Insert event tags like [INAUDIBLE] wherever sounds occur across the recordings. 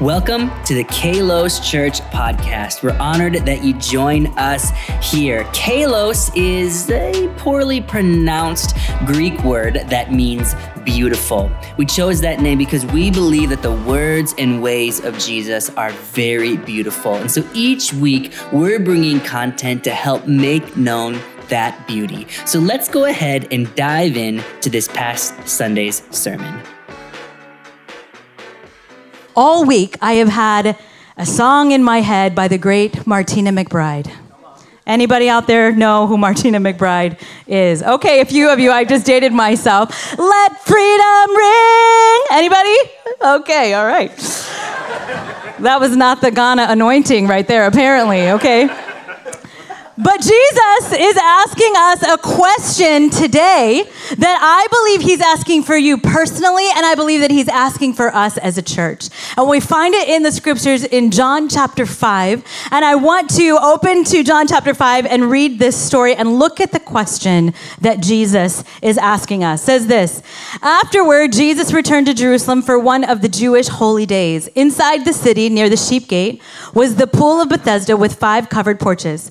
Welcome to the Kalos Church podcast. We're honored that you join us here. Kalos is a poorly pronounced Greek word that means beautiful. We chose that name because we believe that the words and ways of Jesus are very beautiful. And so each week, we're bringing content to help make known that beauty. So let's go ahead and dive in to this past Sunday's sermon all week I have had a song in my head by the great Martina McBride. Anybody out there know who Martina McBride is? Okay, a few of you, I just dated myself. Let freedom ring. Anybody? Okay, all right. That was not the Ghana anointing right there, apparently, okay? But Jesus is asking us a question today that I believe he's asking for you personally, and I believe that he's asking for us as a church. And we find it in the scriptures in John chapter 5. And I want to open to John chapter 5 and read this story and look at the question that Jesus is asking us. It says this Afterward, Jesus returned to Jerusalem for one of the Jewish holy days. Inside the city, near the sheep gate, was the pool of Bethesda with five covered porches.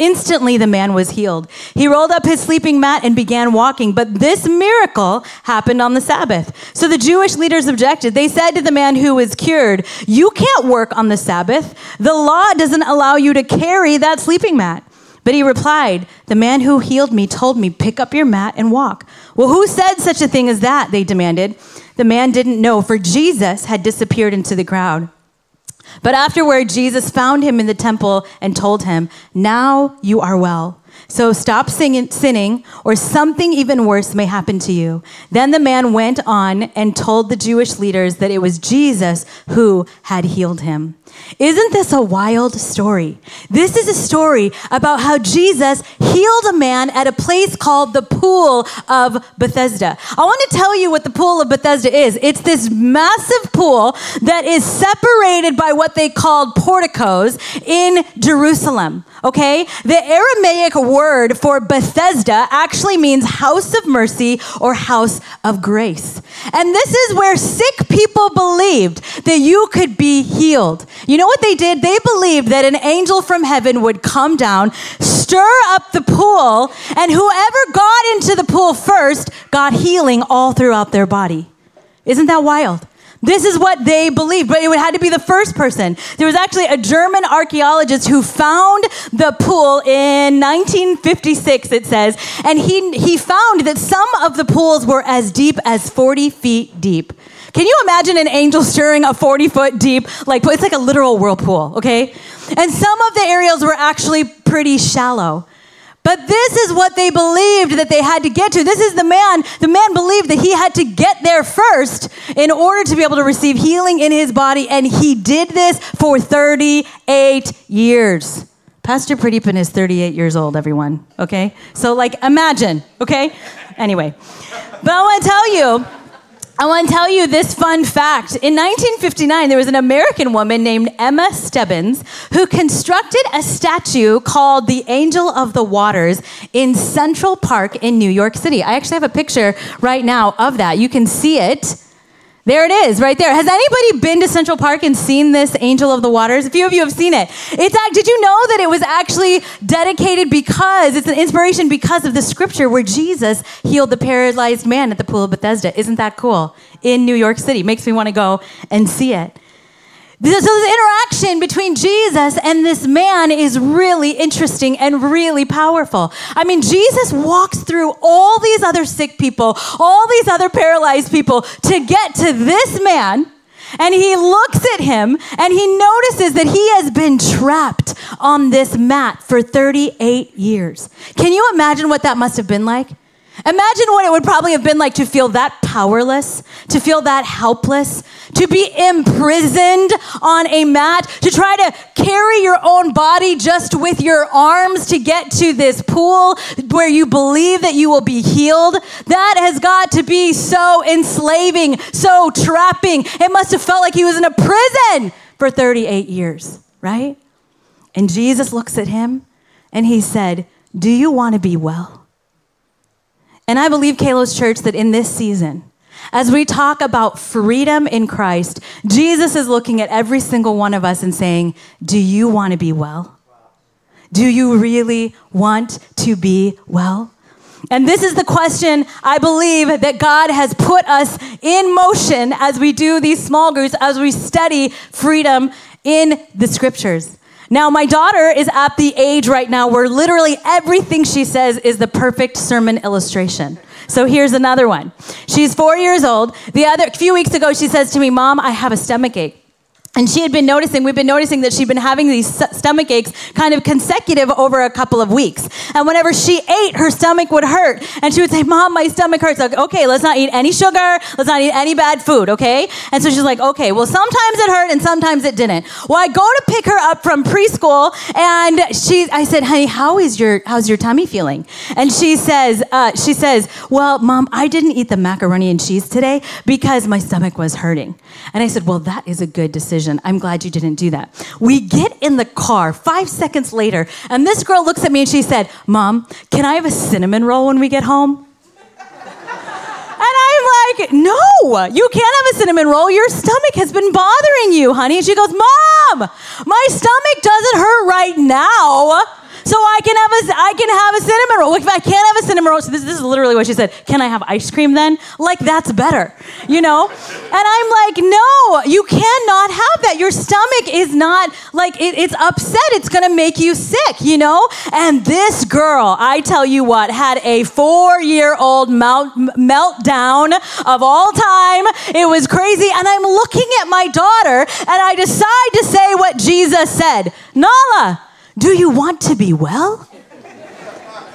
Instantly, the man was healed. He rolled up his sleeping mat and began walking. But this miracle happened on the Sabbath. So the Jewish leaders objected. They said to the man who was cured, You can't work on the Sabbath. The law doesn't allow you to carry that sleeping mat. But he replied, The man who healed me told me, Pick up your mat and walk. Well, who said such a thing as that? They demanded. The man didn't know, for Jesus had disappeared into the crowd. But afterward, Jesus found him in the temple and told him, Now you are well. So stop singing, sinning, or something even worse may happen to you. Then the man went on and told the Jewish leaders that it was Jesus who had healed him. Isn't this a wild story? This is a story about how Jesus healed a man at a place called the Pool of Bethesda. I want to tell you what the Pool of Bethesda is. It's this massive pool that is separated by what they called porticos in Jerusalem. Okay? The Aramaic word for Bethesda actually means house of mercy or house of grace. And this is where sick people believed that you could be healed. You know what they did? They believed that an angel from heaven would come down, stir up the pool, and whoever got into the pool first got healing all throughout their body. Isn't that wild? This is what they believed, but it had to be the first person. There was actually a German archaeologist who found the pool in 1956, it says, and he, he found that some of the pools were as deep as 40 feet deep. Can you imagine an angel stirring a 40 foot deep, like, it's like a literal whirlpool, okay? And some of the areas were actually pretty shallow. But this is what they believed that they had to get to. This is the man, the man believed that he had to get there first in order to be able to receive healing in his body, and he did this for 38 years. Pastor Pradeepan is 38 years old, everyone, okay? So, like, imagine, okay? Anyway, but I want to tell you, I want to tell you this fun fact. In 1959, there was an American woman named Emma Stebbins who constructed a statue called the Angel of the Waters in Central Park in New York City. I actually have a picture right now of that. You can see it. There it is, right there. Has anybody been to Central Park and seen this Angel of the Waters? A few of you have seen it. It's did you know that it was actually dedicated because it's an inspiration because of the scripture where Jesus healed the paralyzed man at the pool of Bethesda? Isn't that cool? In New York City, makes me want to go and see it. So this interaction between Jesus and this man is really interesting and really powerful. I mean, Jesus walks through all these other sick people, all these other paralyzed people to get to this man. And he looks at him and he notices that he has been trapped on this mat for 38 years. Can you imagine what that must have been like? Imagine what it would probably have been like to feel that powerless, to feel that helpless, to be imprisoned on a mat, to try to carry your own body just with your arms to get to this pool where you believe that you will be healed, that has got to be so enslaving, so trapping. It must have felt like he was in a prison for 38 years, right? And Jesus looks at him and he said, Do you want to be well? And I believe, Kalos Church, that in this season, as we talk about freedom in Christ, Jesus is looking at every single one of us and saying, Do you want to be well? Do you really want to be well? And this is the question I believe that God has put us in motion as we do these small groups, as we study freedom in the scriptures. Now, my daughter is at the age right now where literally everything she says is the perfect sermon illustration. So here's another one. She's four years old. The other a few weeks ago, she says to me, Mom, I have a stomach ache. And she had been noticing, we've been noticing that she'd been having these stomach aches kind of consecutive over a couple of weeks. And whenever she ate, her stomach would hurt. And she would say, Mom, my stomach hurts. Like, okay, let's not eat any sugar. Let's not eat any bad food, okay? And so she's like, okay, well, sometimes it hurt and sometimes it didn't. Well, I go to pick her up from preschool and she, I said, honey, how is your, how's your tummy feeling? And she says, uh, she says, well, Mom, I didn't eat the macaroni and cheese today because my stomach was hurting. And I said, well, that is a good decision decision. I'm glad you didn't do that. We get in the car five seconds later, and this girl looks at me and she said, Mom, can I have a cinnamon roll when we get home? And I'm like, no, you can't have a cinnamon roll. Your stomach has been bothering you, honey. And she goes, Mom, my stomach doesn't hurt right now so I can have a I can have a cinnamon roll. If I can't have a cinnamon roll, so this, this is literally what she said. Can I have ice cream then? Like that's better, you know? And I'm like, no, you cannot have that. Your stomach is not like it, it's upset. It's gonna make you sick, you know? And this girl, I tell you what, had a four-year-old melt, meltdown of all time. It was crazy. And I'm looking at my daughter, and I decide to say what Jesus said. Nala. Do you want to be well?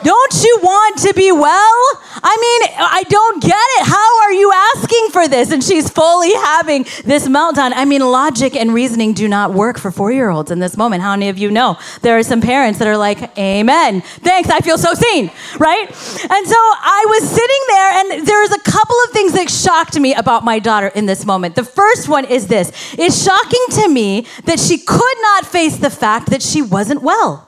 Don't you want to be well? I mean, I don't get it. How are you asking for this? And she's fully having this meltdown. I mean, logic and reasoning do not work for four year olds in this moment. How many of you know there are some parents that are like, Amen. Thanks. I feel so seen, right? And so I was sitting there, and there's a couple of things that shocked me about my daughter in this moment. The first one is this it's shocking to me that she could not face the fact that she wasn't well.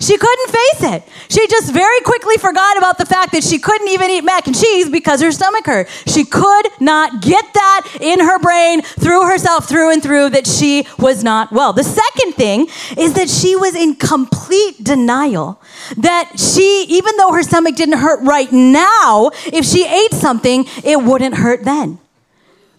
She couldn't face it. She just very quickly forgot about the fact that she couldn't even eat mac and cheese because her stomach hurt. She could not get that in her brain through herself, through and through, that she was not well. The second thing is that she was in complete denial that she, even though her stomach didn't hurt right now, if she ate something, it wouldn't hurt then.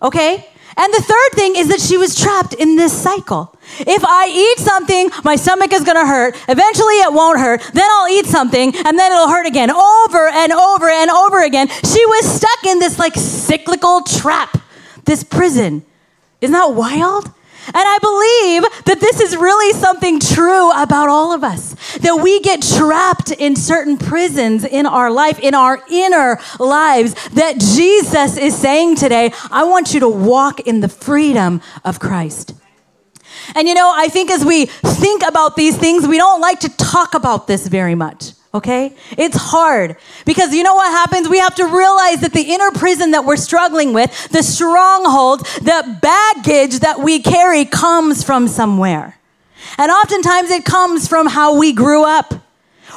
Okay? And the third thing is that she was trapped in this cycle. If I eat something, my stomach is gonna hurt. Eventually, it won't hurt. Then I'll eat something, and then it'll hurt again, over and over and over again. She was stuck in this like cyclical trap, this prison. Isn't that wild? And I believe that this is really something true about all of us that we get trapped in certain prisons in our life, in our inner lives, that Jesus is saying today, I want you to walk in the freedom of Christ. And you know, I think as we think about these things, we don't like to talk about this very much okay? It's hard because you know what happens? We have to realize that the inner prison that we're struggling with, the stronghold, the baggage that we carry comes from somewhere. And oftentimes it comes from how we grew up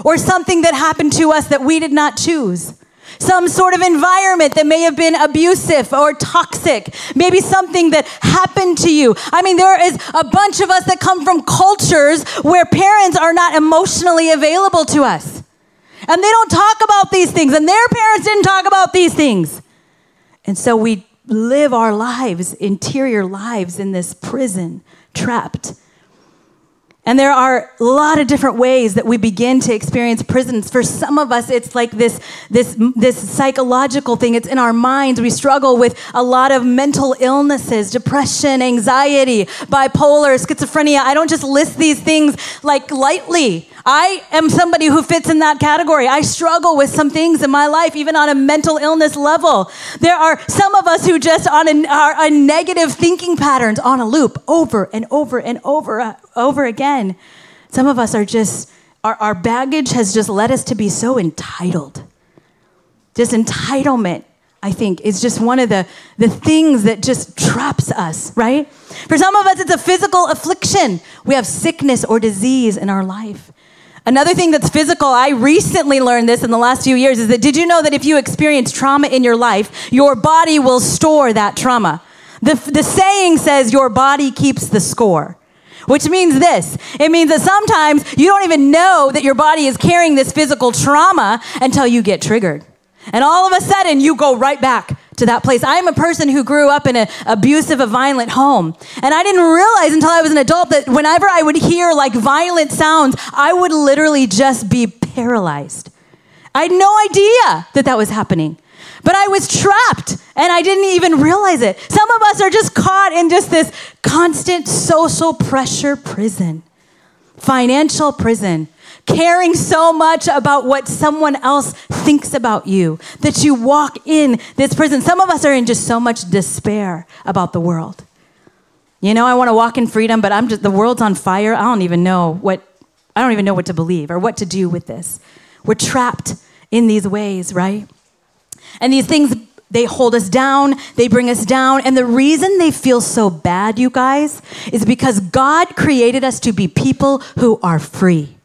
or something that happened to us that we did not choose. Some sort of environment that may have been abusive or toxic. Maybe something that happened to you. I mean, there is a bunch of us that come from cultures where parents are not emotionally available to us. And they don't talk about these things, and their parents didn't talk about these things. And so we live our lives, interior lives, in this prison, trapped. And there are a lot of different ways that we begin to experience prisons. For some of us, it's like this, this, this psychological thing. It's in our minds. We struggle with a lot of mental illnesses, depression, anxiety, bipolar, schizophrenia. I don't just list these things like lightly. I am somebody who fits in that category. I struggle with some things in my life, even on a mental illness level. There are some of us who just on a, are negative thinking patterns on a loop over and over and over, uh, over again. Some of us are just, our, our baggage has just led us to be so entitled. Just entitlement. I think is just one of the, the things that just traps us, right? For some of us, it's a physical affliction. We have sickness or disease in our life. Another thing that's physical, I recently learned this in the last few years, is that did you know that if you experience trauma in your life, your body will store that trauma? The, the saying says your body keeps the score which means this it means that sometimes you don't even know that your body is carrying this physical trauma until you get triggered. And all of a sudden, you go right back to that place. I'm a person who grew up in an abusive, a violent home. And I didn't realize until I was an adult that whenever I would hear like violent sounds, I would literally just be paralyzed. I had no idea that that was happening. But I was trapped and I didn't even realize it. Some of us are just caught in just this constant social pressure prison, financial prison caring so much about what someone else thinks about you that you walk in this prison. Some of us are in just so much despair about the world. You know, I want to walk in freedom, but I'm just the world's on fire. I don't even know what I don't even know what to believe or what to do with this. We're trapped in these ways, right? And these things they hold us down, they bring us down. And the reason they feel so bad, you guys, is because God created us to be people who are free.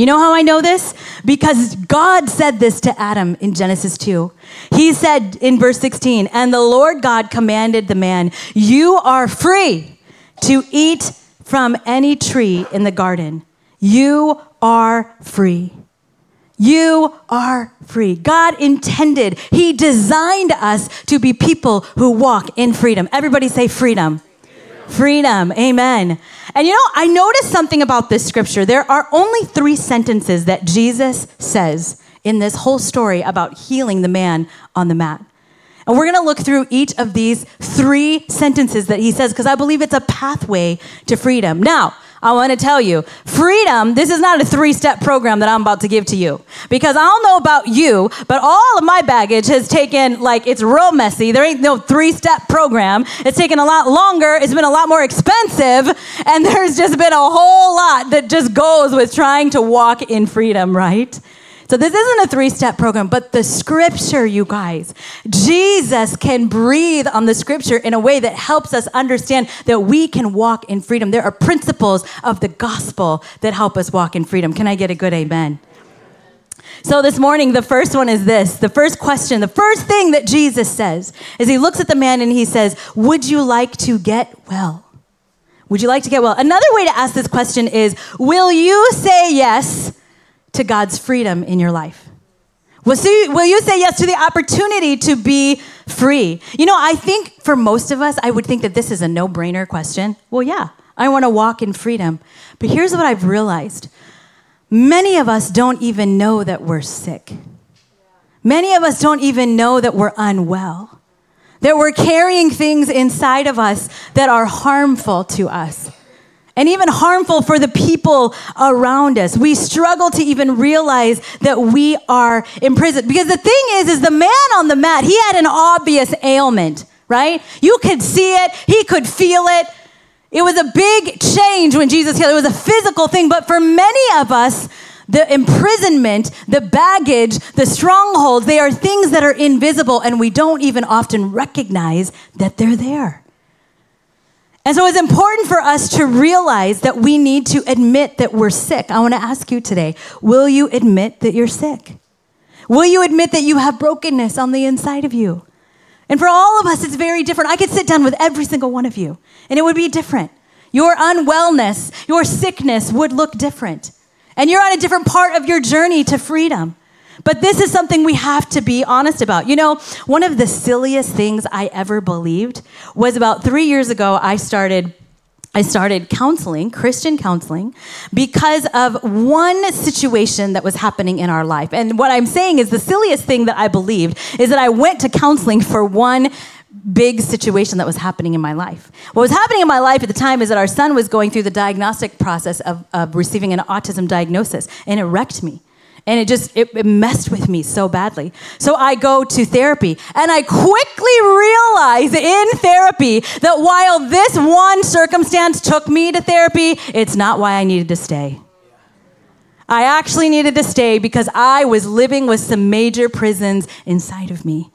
You know how I know this? Because God said this to Adam in Genesis 2. He said in verse 16, And the Lord God commanded the man, You are free to eat from any tree in the garden. You are free. You are free. God intended, He designed us to be people who walk in freedom. Everybody say freedom. Freedom. Amen. And you know, I noticed something about this scripture. There are only three sentences that Jesus says in this whole story about healing the man on the mat. And we're going to look through each of these three sentences that he says because I believe it's a pathway to freedom. Now, I want to tell you, freedom, this is not a three step program that I'm about to give to you. Because I don't know about you, but all of my baggage has taken, like, it's real messy. There ain't no three step program. It's taken a lot longer, it's been a lot more expensive, and [LAUGHS] there's just been a whole lot that just goes with trying to walk in freedom, right? So this isn't a three step program, but the scripture, you guys, Jesus can breathe on the scripture in a way that helps us understand that we can walk in freedom. There are principles of the gospel that help us walk in freedom. Can I get a good amen? So, this morning, the first one is this. The first question, the first thing that Jesus says is he looks at the man and he says, Would you like to get well? Would you like to get well? Another way to ask this question is Will you say yes to God's freedom in your life? Will, will you say yes to the opportunity to be free? You know, I think for most of us, I would think that this is a no brainer question. Well, yeah, I want to walk in freedom. But here's what I've realized many of us don't even know that we're sick. Many of us don't even know that we're unwell, that we're carrying things inside of us that are harmful to us and even harmful for the people around us. We struggle to even realize that we are imprisoned. Because the thing is, is the man on the mat, he had an obvious ailment, right? You could see it, he could feel it. It was a big change when Jesus healed. It was a physical thing, but for many of us, the imprisonment, the baggage, the strongholds, they are things that are invisible and we don't even often recognize that they're there. And so it's important for us to realize that we need to admit that we're sick. I want to ask you today will you admit that you're sick? Will you admit that you have brokenness on the inside of you? And for all of us, it's very different. I could sit down with every single one of you, and it would be different. Your unwellness, your sickness would look different. And you're on a different part of your journey to freedom. But this is something we have to be honest about. You know, one of the silliest things I ever believed was about three years ago, I started. I started counseling, Christian counseling, because of one situation that was happening in our life. And what I'm saying is the silliest thing that I believed is that I went to counseling for one big situation that was happening in my life. What was happening in my life at the time is that our son was going through the diagnostic process of, of receiving an autism diagnosis, and it wrecked me. And it just it, it messed with me so badly. So I go to therapy, and I quickly realize in therapy that while this one circumstance took me to therapy, it's not why I needed to stay. I actually needed to stay because I was living with some major prisons inside of me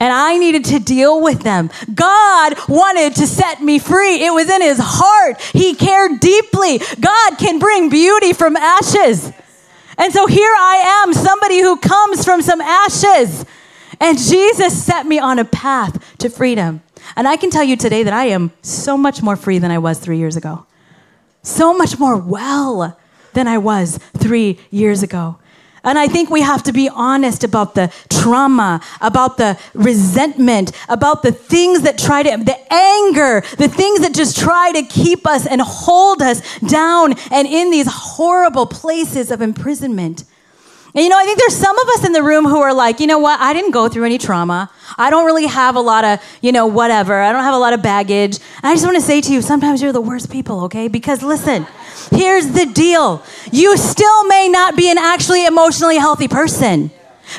and I needed to deal with them. God wanted to set me free. It was in his heart. He cared deeply. God can bring beauty from ashes. And so here I am, somebody who comes from some ashes. And Jesus set me on a path to freedom. And I can tell you today that I am so much more free than I was three years ago. So much more well than I was three years ago. And I think we have to be honest about the trauma, about the resentment, about the things that try to, the anger, the things that just try to keep us and hold us down and in these horrible places of imprisonment. And you know, I think there's some of us in the room who are like, you know what? I didn't go through any trauma. I don't really have a lot of, you know, whatever. I don't have a lot of baggage. And I just want to say to you, sometimes you're the worst people, okay? Because listen, here's the deal. You still may not be an actually emotionally healthy person.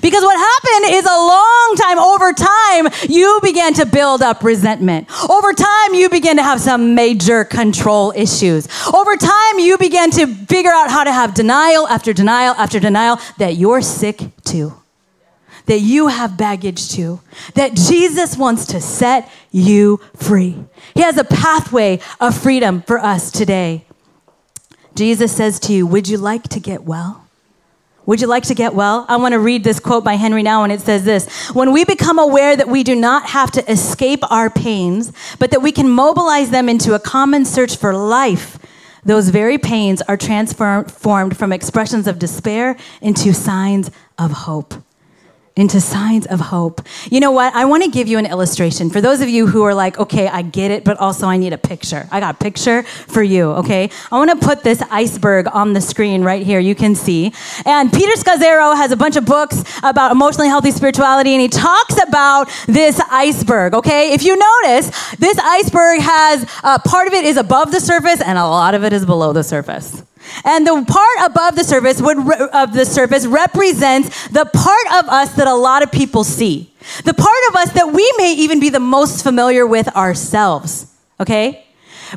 Because what happened is a long time, over time, you began to build up resentment. Over time, you began to have some major control issues. Over time, you began to figure out how to have denial after denial after denial that you're sick too. That you have baggage too. That Jesus wants to set you free. He has a pathway of freedom for us today. Jesus says to you, Would you like to get well? Would you like to get well? I want to read this quote by Henri Nouwen, and It says this When we become aware that we do not have to escape our pains, but that we can mobilize them into a common search for life, those very pains are transformed from expressions of despair into signs of hope into signs of hope. You know what? I want to give you an illustration. For those of you who are like, okay, I get it, but also I need a picture. I got a picture for you, okay? I want to put this iceberg on the screen right here. You can see. And Peter Scazzero has a bunch of books about emotionally healthy spirituality, and he talks about this iceberg, okay? If you notice, this iceberg has uh, part of it is above the surface, and a lot of it is below the surface. And the part above the surface would re- of the surface represents the part of us that a lot of people see. The part of us that we may even be the most familiar with ourselves. Okay?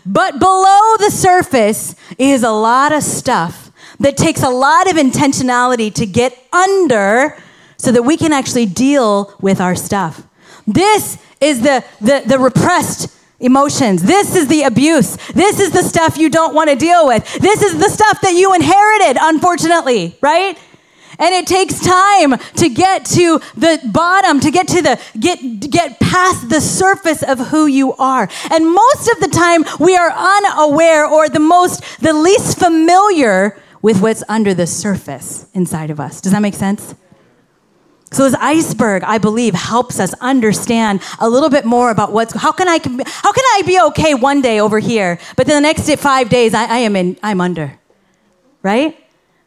But below the surface is a lot of stuff that takes a lot of intentionality to get under so that we can actually deal with our stuff. This is the, the, the repressed emotions. This is the abuse. This is the stuff you don't want to deal with. This is the stuff that you inherited, unfortunately, right? And it takes time to get to the bottom, to get to the get get past the surface of who you are. And most of the time we are unaware or the most the least familiar with what's under the surface inside of us. Does that make sense? So this iceberg, I believe, helps us understand a little bit more about what's how can I how can I be okay one day over here, but then the next five days I, I am in I'm under, right?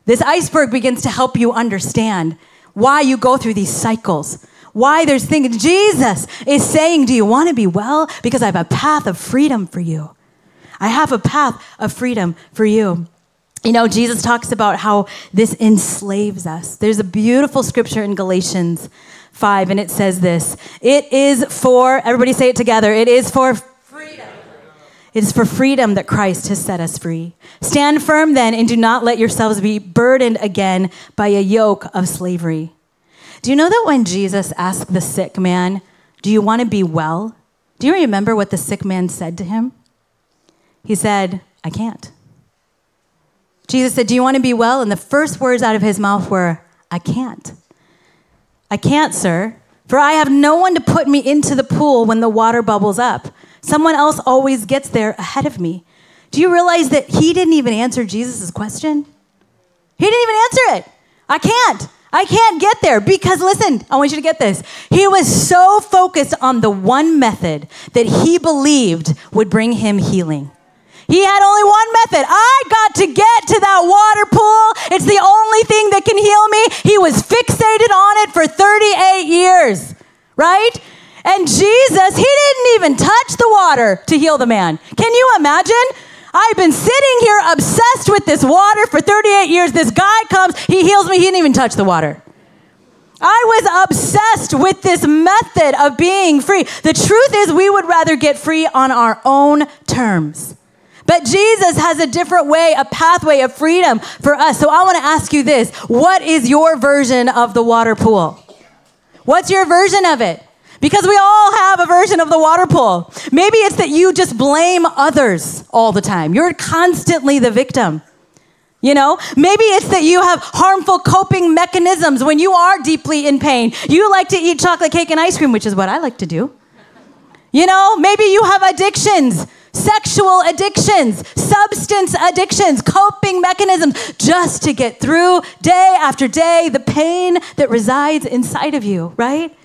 This iceberg begins to help you understand why you go through these cycles, why there's things. Jesus is saying, "Do you want to be well? Because I have a path of freedom for you. I have a path of freedom for you." You know, Jesus talks about how this enslaves us. There's a beautiful scripture in Galatians 5, and it says this It is for, everybody say it together, it is for freedom. It is for freedom that Christ has set us free. Stand firm then, and do not let yourselves be burdened again by a yoke of slavery. Do you know that when Jesus asked the sick man, Do you want to be well? Do you remember what the sick man said to him? He said, I can't. Jesus said, Do you want to be well? And the first words out of his mouth were, I can't. I can't, sir, for I have no one to put me into the pool when the water bubbles up. Someone else always gets there ahead of me. Do you realize that he didn't even answer Jesus' question? He didn't even answer it. I can't. I can't get there because listen, I want you to get this. He was so focused on the one method that he believed would bring him healing. He had only one method. I got to get to that water pool. It's the only thing that can heal me. He was fixated on it for 38 years, right? And Jesus, he didn't even touch the water to heal the man. Can you imagine? I've been sitting here obsessed with this water for 38 years. This guy comes, he heals me, he didn't even touch the water. I was obsessed with this method of being free. The truth is, we would rather get free on our own terms. But Jesus has a different way, a pathway of freedom for us. So I want to ask you this What is your version of the water pool? What's your version of it? Because we all have a version of the water pool. Maybe it's that you just blame others all the time, you're constantly the victim. You know, maybe it's that you have harmful coping mechanisms when you are deeply in pain. You like to eat chocolate cake and ice cream, which is what I like to do. You know, maybe you have addictions, sexual addictions, substance addictions, coping mechanisms just to get through day after day the pain that resides inside of you, right?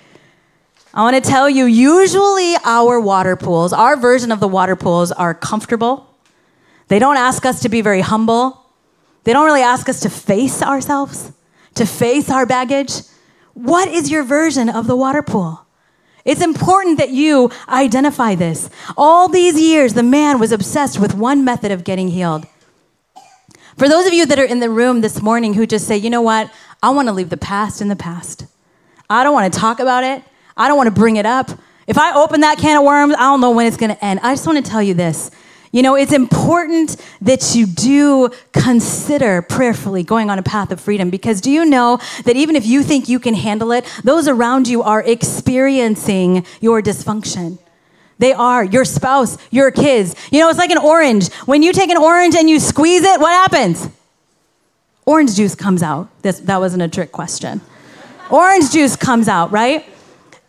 I want to tell you, usually our water pools, our version of the water pools are comfortable. They don't ask us to be very humble. They don't really ask us to face ourselves, to face our baggage. What is your version of the water pool? It's important that you identify this. All these years, the man was obsessed with one method of getting healed. For those of you that are in the room this morning who just say, you know what, I want to leave the past in the past. I don't want to talk about it. I don't want to bring it up. If I open that can of worms, I don't know when it's going to end. I just want to tell you this you know, it's important that you do consider prayerfully going on a path of freedom because do you know that even if you think you can handle it, those around you are experiencing your dysfunction. They are your spouse, your kids. You know, it's like an orange. When you take an orange and you squeeze it, what happens? Orange juice comes out. This, that wasn't a trick question. Orange juice comes out, right?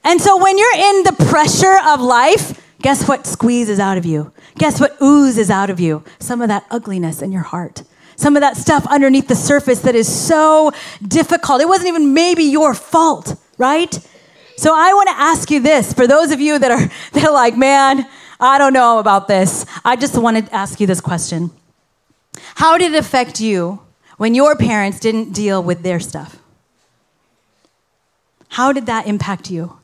And so when you're in the pressure of life, guess what squeezes out of you? guess what oozes out of you? Some of that ugliness in your heart. Some of that stuff underneath the surface that is so difficult. It wasn't even maybe your fault, right? So I want to ask you this for those of you that are [LAUGHS] that are like, man, I don't know about this. I just want to ask you this question. How did it affect you when your parents didn't deal with their stuff? How did that impact you?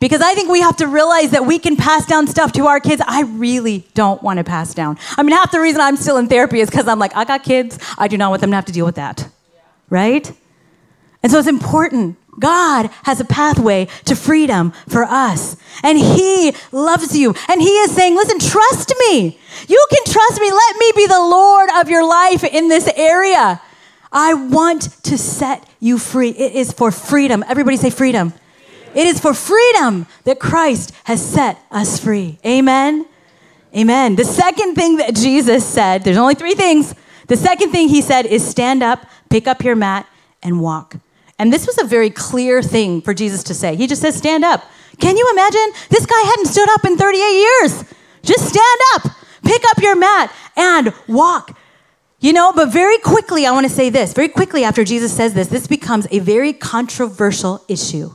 Because I think we have to realize that we can pass down stuff to our kids I really don't want to pass down. I mean, half the reason I'm still in therapy is because I'm like, I got kids. I do not want them to have to deal with that. Yeah. Right? And so it's important. God has a pathway to freedom for us. And He loves you. And He is saying, listen, trust me. You can trust me. Let me be the Lord of your life in this area. I want to set you free. It is for freedom. Everybody say freedom. It is for freedom that Christ has set us free. Amen. Amen. The second thing that Jesus said, there's only three things. The second thing he said is stand up, pick up your mat, and walk. And this was a very clear thing for Jesus to say. He just says, stand up. Can you imagine? This guy hadn't stood up in 38 years. Just stand up, pick up your mat, and walk. You know, but very quickly, I want to say this very quickly after Jesus says this, this becomes a very controversial issue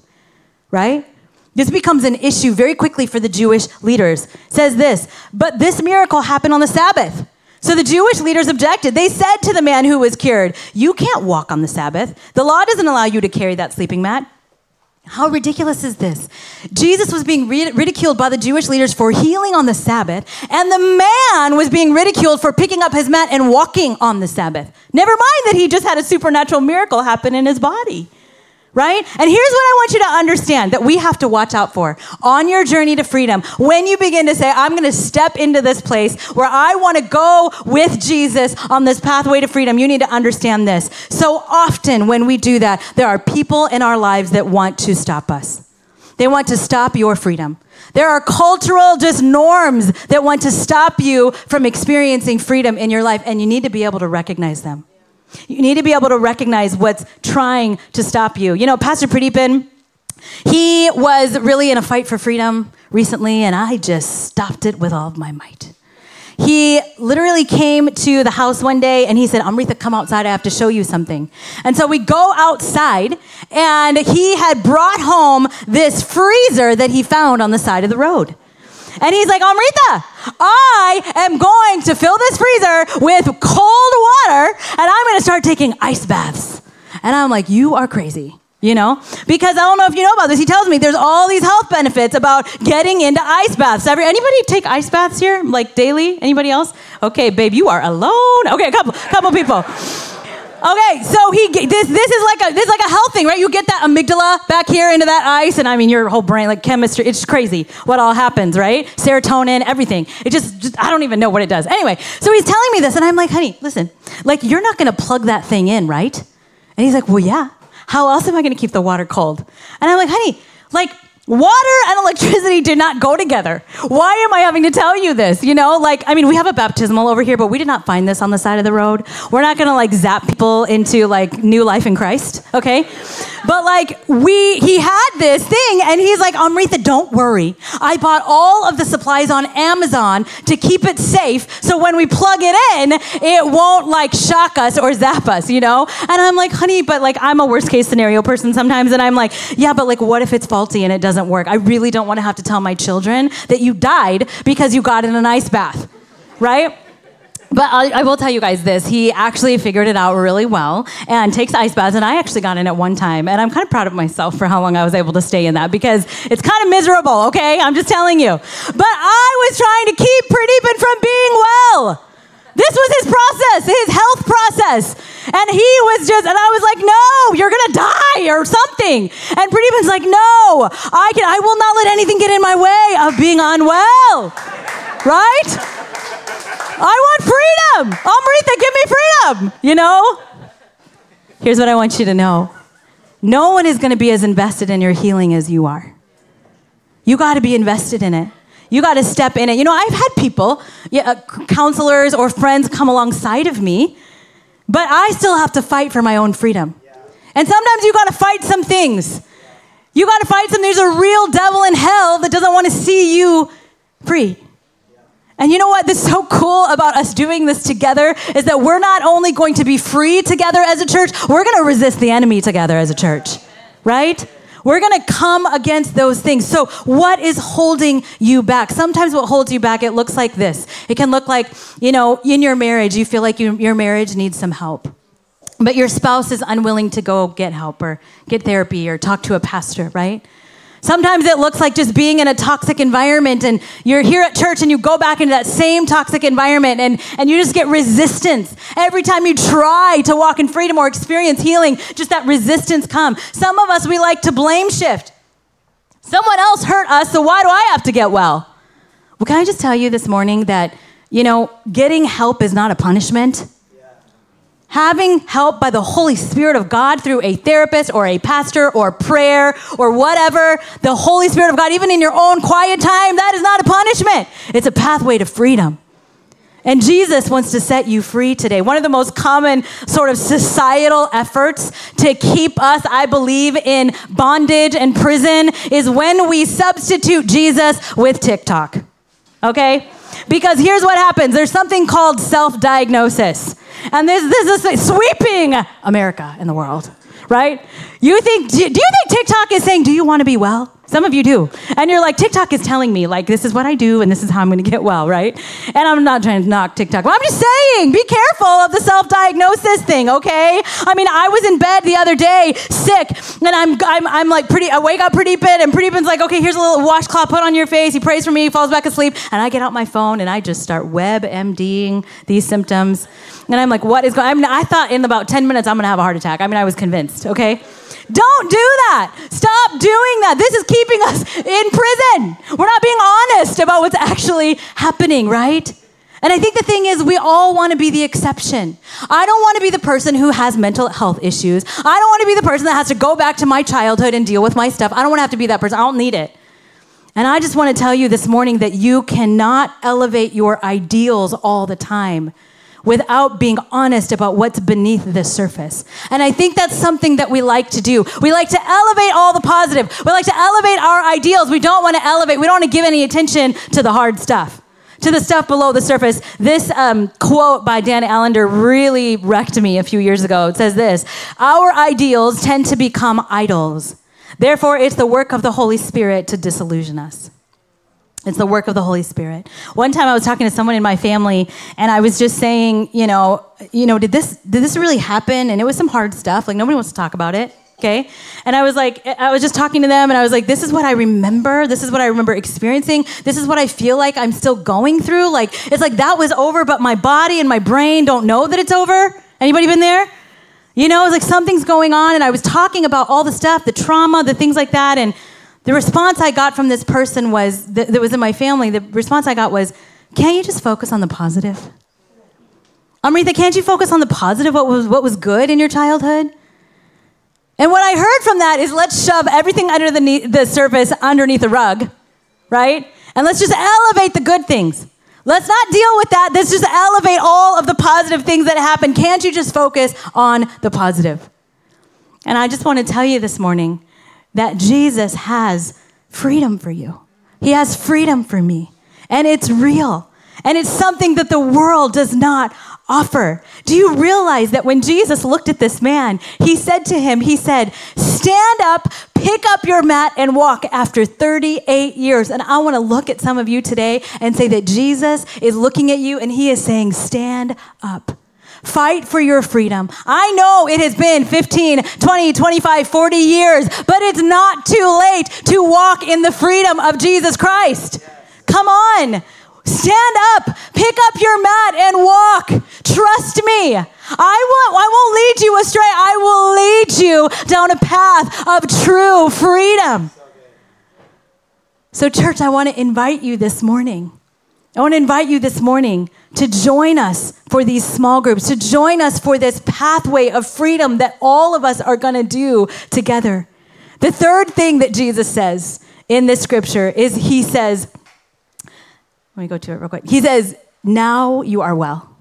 right? This becomes an issue very quickly for the Jewish leaders. It says this, but this miracle happened on the Sabbath. So the Jewish leaders objected. They said to the man who was cured, You can't walk on the Sabbath. The law doesn't allow you to carry that sleeping mat. How ridiculous is this? Jesus was being ridiculed by the Jewish leaders for healing on the Sabbath, and the man was being ridiculed for picking up his mat and walking on the Sabbath. Never mind that he just had a supernatural miracle happen in his body right? And here's what I want you to understand that we have to watch out for on your journey to freedom. When you begin to say, I'm going to step into this place where I want to go with Jesus on this pathway to freedom, you need to understand this. So often when we do that, there are people in our lives that want to stop us. They want to stop your freedom. There are cultural just norms that want to stop you from experiencing freedom in your life, and you need to be able to recognize them. You need to be able to recognize what's trying to stop you. You know, Pastor Pradeepan, he was really in a fight for freedom recently, and I just stopped it with all of my might. He literally came to the house one day and he said, Amreitha, come outside. I have to show you something. And so we go outside, and he had brought home this freezer that he found on the side of the road. And he's like, Amreitha, I am going to fill this freezer with cold water and I'm going to start taking ice baths. And I'm like, You are crazy. you know? Because I don't know if you know about this. He tells me there's all these health benefits about getting into ice baths. Every, anybody take ice baths here, like daily? Anybody else? Okay, babe, you are alone. Okay, a couple, couple people. Okay, so he this this is like a this is like a health thing, right? You get that amygdala back here into that ice, and I mean your whole brain, like chemistry, it's crazy what all happens, right? Serotonin, everything. It just, just I don't even know what it does. Anyway, so he's telling me this, and I'm like, honey, listen, like you're not gonna plug that thing in, right? And he's like, well, yeah. How else am I gonna keep the water cold? And I'm like, honey, like Water and electricity did not go together. Why am I having to tell you this? You know, like, I mean, we have a baptismal over here, but we did not find this on the side of the road. We're not gonna like zap people into like new life in Christ, okay? But like, we, he had this thing and he's like, Amreitha, don't worry. I bought all of the supplies on Amazon to keep it safe so when we plug it in, it won't like shock us or zap us, you know? And I'm like, honey, but like, I'm a worst case scenario person sometimes and I'm like, yeah, but like, what if it's faulty and it doesn't? work. I really don't want to have to tell my children that you died because you got in an ice bath, right? But I, I, will tell you guys this. He actually figured it out really well and takes ice baths. And I actually got in at one time. And I'm kind of proud of myself for how long I was able to stay in that because it's kind of miserable, okay? I'm just telling you. But I was trying to keep Pradeepan from being well. This was his process, his health process. And he was just, and I was like, no, you're gonna die or something. And Pradeepan's like, no, I can I will not let anything get in my way of being unwell. Right? I want freedom. Amreitha, give me freedom. You know? Here's what I want you to know. No one is gonna be as invested in your healing as you are. You gotta be invested in it. You got to step in it. You know, I've had people, yeah, uh, counselors or friends come alongside of me, but I still have to fight for my own freedom. And sometimes you got to fight some things. You got to fight some. There's a real devil in hell that doesn't want to see you free. And you know what? That's so cool about us doing this together is that we're not only going to be free together as a church, we're going to resist the enemy together as a church, right? We're going to come against those things. So, what is holding you back? Sometimes what holds you back, it looks like this. It can look like, you know, in your marriage, you feel like you, your marriage needs some help. But your spouse is unwilling to go get help or get therapy or talk to a pastor, right? Sometimes it looks like just being in a toxic environment and you're here at church and you go back into that same toxic environment and, and you just get resistance. Every time you try to walk in freedom or experience healing, just that resistance comes. Some of us, we like to blame shift. Someone else hurt us, so why do I have to get well? Well, can I just tell you this morning that, you know, getting help is not a punishment having help by the Holy Spirit of God through a therapist or a pastor or prayer or whatever, the Holy Spirit of God, even in your own quiet time, that is not a punishment. It's a pathway to freedom. And Jesus wants to set you free today. One of the most common sort of societal efforts to keep us, I believe, in bondage and prison is when we substitute Jesus with TikTok. Okay? Because here's what happens there's something called self diagnosis. And this, this is sweeping America and the world, right? You think, do you think TikTok is saying, do you want to be well? Some of you do. And you're like, TikTok is telling me, like, this is what I do and this is how I'm going to get well, right? And I'm not trying to knock TikTok, but I'm just saying, be careful of the self diagnosis thing, okay? I mean, I was in bed the other day, sick, and I'm, I'm, I'm like, pretty, I wake up Pradeepan, and Pradeepan's like, okay, here's a little washcloth, put on your face. He prays for me, he falls back asleep, and I get out my phone and I just start web MDing these symptoms. And I'm like, what is going on? I thought in about 10 minutes I'm going to have a heart attack. I mean, I was convinced, okay? Don't do that. Stop doing that. This is keeping us in prison. We're not being honest about what's actually happening, right? And I think the thing is, we all want to be the exception. I don't want to be the person who has mental health issues. I don't want to be the person that has to go back to my childhood and deal with my stuff. I don't want to have to be that person. I don't need it. And I just want to tell you this morning that you cannot elevate your ideals all the time without being honest about what's beneath the surface. And I think that's something that we like to do. We like to elevate all the positive. We like to elevate our ideals. We don't want to elevate, we don't want to give any attention to the hard stuff. To the stuff below the surface. This um, quote by Dan Allender really wrecked me a few years ago. It says this Our ideals tend to become idols. Therefore, it's the work of the Holy Spirit to disillusion us. It's the work of the Holy Spirit. One time I was talking to someone in my family and I was just saying, you know, you know, did this did this really happen? And it was some hard stuff. Like nobody wants to talk about it. Okay? And I was like, I was just talking to them and I was like, this is what I remember. This is what I remember experiencing. This is what I feel like I'm still going through. Like, it's like that was over, but my body and my brain don't know that it's over. Anybody been there? You know, it's like something's going on. And I was talking about all the stuff, the trauma, the things like that. And the response I got from this person was, that, that was in my family, the response I got was, can't you just focus on the positive? Amreitha, can't you focus on the positive, what was, what was good in your childhood? And what I heard from that is let's shove everything under the, the surface underneath the rug, right? And let's just elevate the good things. Let's not deal with that. Let's just elevate all of the positive things that happen. Can't you just focus on the positive? And I just want to tell you this morning that Jesus has freedom for you. He has freedom for me. And it's real. And it's something that the world does not offer. Do you realize that when Jesus looked at this man, he said to him, He said, Stand up, pick up your mat, and walk after 38 years. And I want to look at some of you today and say that Jesus is looking at you and he is saying, Stand up. Fight for your freedom. I know it has been 15, 20, 25, 40 years, but it's not too late to walk in the freedom of Jesus Christ. Come on. Stand up, pick up your mat, and walk. Trust me. I won't, I won't lead you astray. I will lead you down a path of true freedom. So, church, I want to invite you this morning. I want to invite you this morning to join us for these small groups, to join us for this pathway of freedom that all of us are going to do together. The third thing that Jesus says in this scripture is He says, let me go to it real quick. He says, Now you are well.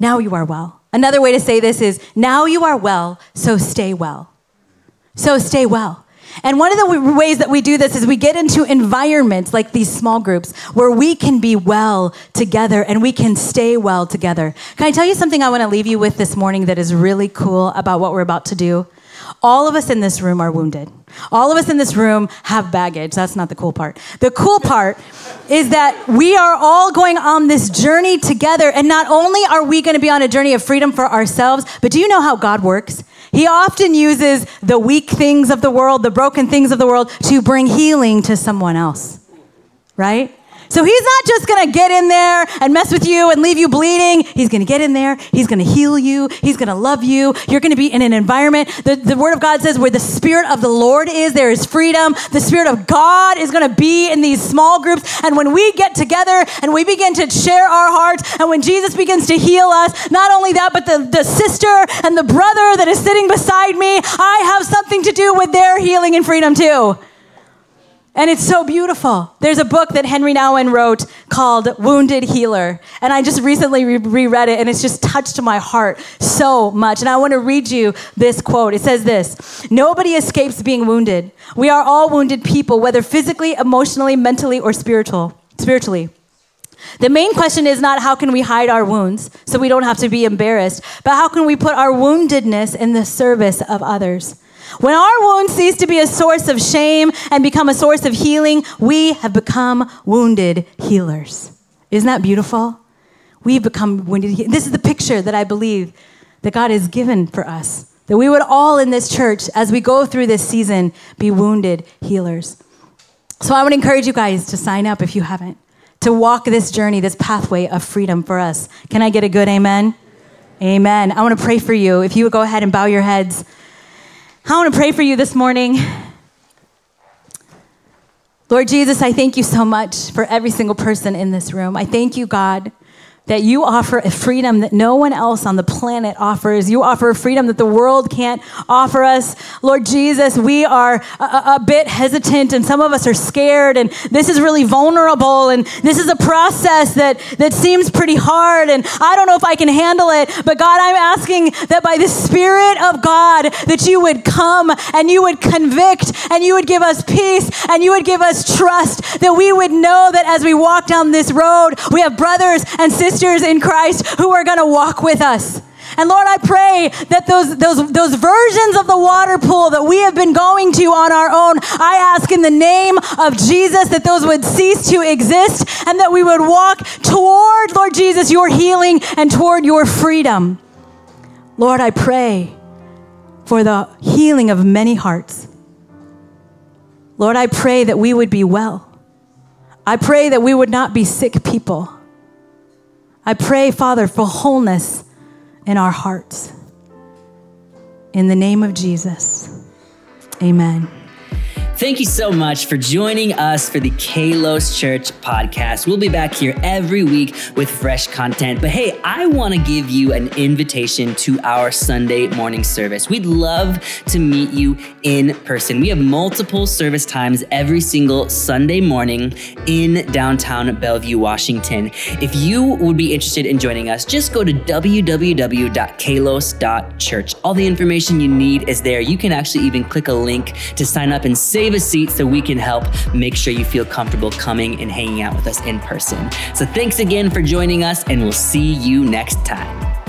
Now you are well. Another way to say this is, Now you are well, so stay well. So stay well. And one of the ways that we do this is we get into environments like these small groups where we can be well together and we can stay well together. Can I tell you something I want to leave you with this morning that is really cool about what we're about to do? All of us in this room are wounded. All of us in this room have baggage. That's not the cool part. The cool part is that we are all going on this journey together. And not only are we going to be on a journey of freedom for ourselves, but do you know how God works? He often uses the weak things of the world, the broken things of the world, to bring healing to someone else, right? So he's not just gonna get in there and mess with you and leave you bleeding. He's gonna get in there, he's gonna heal you, he's gonna love you. You're gonna be in an environment. The, the word of God says, where the Spirit of the Lord is, there is freedom. The Spirit of God is gonna be in these small groups. And when we get together and we begin to share our hearts, and when Jesus begins to heal us, not only that, but the, the sister and the brother that is sitting beside me, I have something to do with their healing and freedom too. And it's so beautiful. There's a book that Henri Nouwen wrote called Wounded Healer. And I just recently re- reread it and it's just touched my heart so much. And I want to read you this quote. It says this Nobody escapes being wounded. We are all wounded people, whether physically, emotionally, mentally, or spiritual, spiritually. The main question is not how can we hide our wounds so we don't have to be embarrassed, but how can we put our woundedness in the service of others? When our wounds cease to be a source of shame and become a source of healing, we have become wounded healers. Isn't that beautiful? We've become wounded. This is the picture that I believe that God has given for us. That we would all in this church, as we go through this season, be wounded healers. So I would encourage you guys to sign up if you haven't, to walk this journey, this pathway of freedom for us. Can I get a good amen? Amen. I want to pray for you. If you would go ahead and bow your heads. I want to pray for you this morning. Lord Jesus, I thank you so much for every single person in this room. I thank you, God, that you offer a freedom that no one else on the planet offers. You offer a freedom that the world can't offer us. Lord Jesus, we are a, a, bit hesitant and some of us are scared and this is really vulnerable and this is a process that, that seems pretty hard and I don't know if I can handle it. But God, I'm asking that by the Spirit of God that you would come and you would convict and you would give us peace and you would give us trust that we would know that as we walk down this road, we have brothers and sisters sisters in Christ who are going to walk with us. And Lord, I pray that those, those, those versions of the water pool that we have been going to on our own, I ask in the name of Jesus that those would cease to exist and that we would walk toward, Lord Jesus, your healing and toward your freedom. Lord, I pray for the healing of many hearts. Lord, I pray that we would be well. I pray that we would not be sick people. I pray, Father, for wholeness in our hearts. In the name of Jesus, amen. Thank you so much for joining us for the Kalos Church podcast. We'll be back here every week with fresh content. But hey, I want to give you an invitation to our Sunday morning service. We'd love to meet you in person. We have multiple service times every single Sunday morning in downtown Bellevue, Washington. If you would be interested in joining us, just go to www.kalos.church. All the information you need is there. You can actually even click a link to sign up and save save a seat so we can help make sure you feel comfortable coming and hanging out with us in person. So thanks again for joining us, and we'll see you next time.